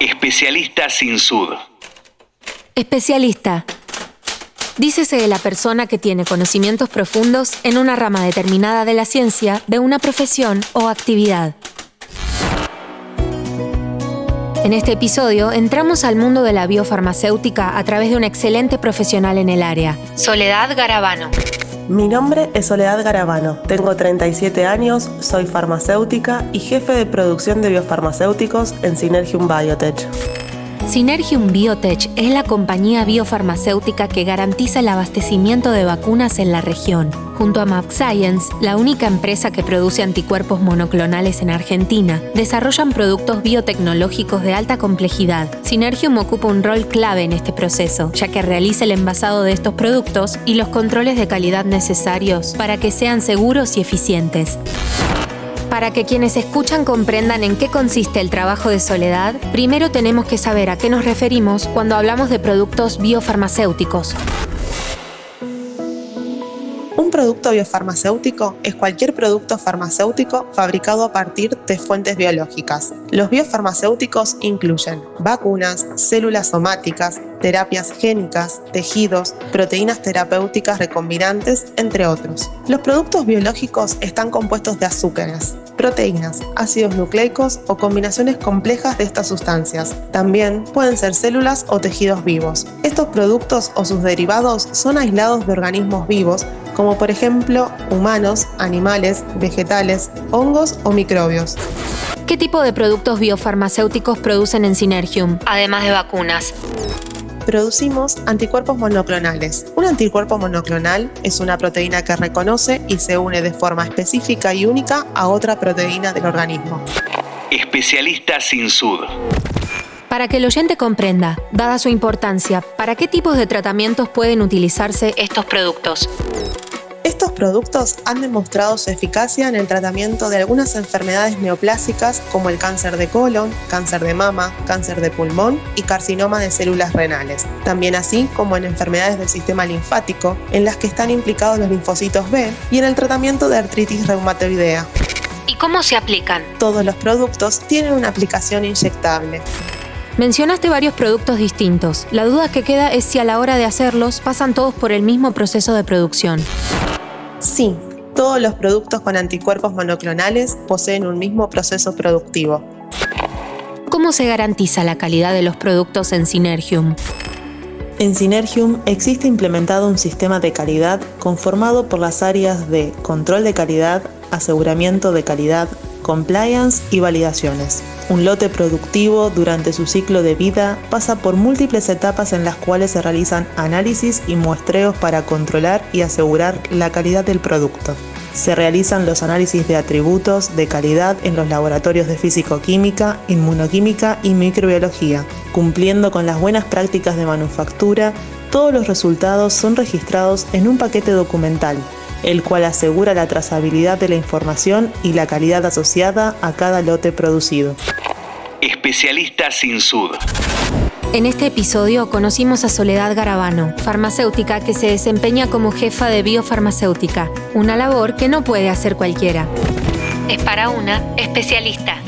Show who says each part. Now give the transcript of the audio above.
Speaker 1: Especialista sin sud.
Speaker 2: Especialista. Dícese de la persona que tiene conocimientos profundos en una rama determinada de la ciencia, de una profesión o actividad. En este episodio entramos al mundo de la biofarmacéutica a través de un excelente profesional en el área, Soledad Garabano.
Speaker 3: Mi nombre es Soledad Garabano, tengo 37 años, soy farmacéutica y jefe de producción de biofarmacéuticos en Synergium Biotech.
Speaker 2: Synergium Biotech es la compañía biofarmacéutica que garantiza el abastecimiento de vacunas en la región. Junto a MapScience, la única empresa que produce anticuerpos monoclonales en Argentina, desarrollan productos biotecnológicos de alta complejidad. Synergium ocupa un rol clave en este proceso, ya que realiza el envasado de estos productos y los controles de calidad necesarios para que sean seguros y eficientes. Para que quienes escuchan comprendan en qué consiste el trabajo de Soledad, primero tenemos que saber a qué nos referimos cuando hablamos de productos biofarmacéuticos.
Speaker 3: Un producto biofarmacéutico es cualquier producto farmacéutico fabricado a partir de fuentes biológicas. Los biofarmacéuticos incluyen vacunas, células somáticas, terapias génicas, tejidos, proteínas terapéuticas recombinantes, entre otros. Los productos biológicos están compuestos de azúcares, proteínas, ácidos nucleicos o combinaciones complejas de estas sustancias. También pueden ser células o tejidos vivos. Estos productos o sus derivados son aislados de organismos vivos como por ejemplo humanos, animales, vegetales, hongos o microbios.
Speaker 2: ¿Qué tipo de productos biofarmacéuticos producen en Synergium, además de vacunas?
Speaker 3: Producimos anticuerpos monoclonales. Un anticuerpo monoclonal es una proteína que reconoce y se une de forma específica y única a otra proteína del organismo.
Speaker 1: Especialista sin sud.
Speaker 2: Para que el oyente comprenda, dada su importancia, ¿para qué tipos de tratamientos pueden utilizarse estos productos?
Speaker 3: Estos productos han demostrado su eficacia en el tratamiento de algunas enfermedades neoplásicas como el cáncer de colon, cáncer de mama, cáncer de pulmón y carcinoma de células renales. También así como en enfermedades del sistema linfático, en las que están implicados los linfocitos B, y en el tratamiento de artritis reumatoidea.
Speaker 2: ¿Y cómo se aplican?
Speaker 3: Todos los productos tienen una aplicación inyectable.
Speaker 2: Mencionaste varios productos distintos. La duda que queda es si a la hora de hacerlos pasan todos por el mismo proceso de producción.
Speaker 3: Sí, todos los productos con anticuerpos monoclonales poseen un mismo proceso productivo.
Speaker 2: ¿Cómo se garantiza la calidad de los productos en Synergium?
Speaker 3: En Synergium existe implementado un sistema de calidad conformado por las áreas de control de calidad, aseguramiento de calidad, compliance y validaciones. Un lote productivo durante su ciclo de vida pasa por múltiples etapas en las cuales se realizan análisis y muestreos para controlar y asegurar la calidad del producto. Se realizan los análisis de atributos de calidad en los laboratorios de físico-química, inmunoquímica y microbiología. Cumpliendo con las buenas prácticas de manufactura, todos los resultados son registrados en un paquete documental el cual asegura la trazabilidad de la información y la calidad asociada a cada lote producido.
Speaker 1: Especialista sin sud.
Speaker 2: En este episodio conocimos a Soledad Garabano, farmacéutica que se desempeña como jefa de biofarmacéutica, una labor que no puede hacer cualquiera. Es para una especialista.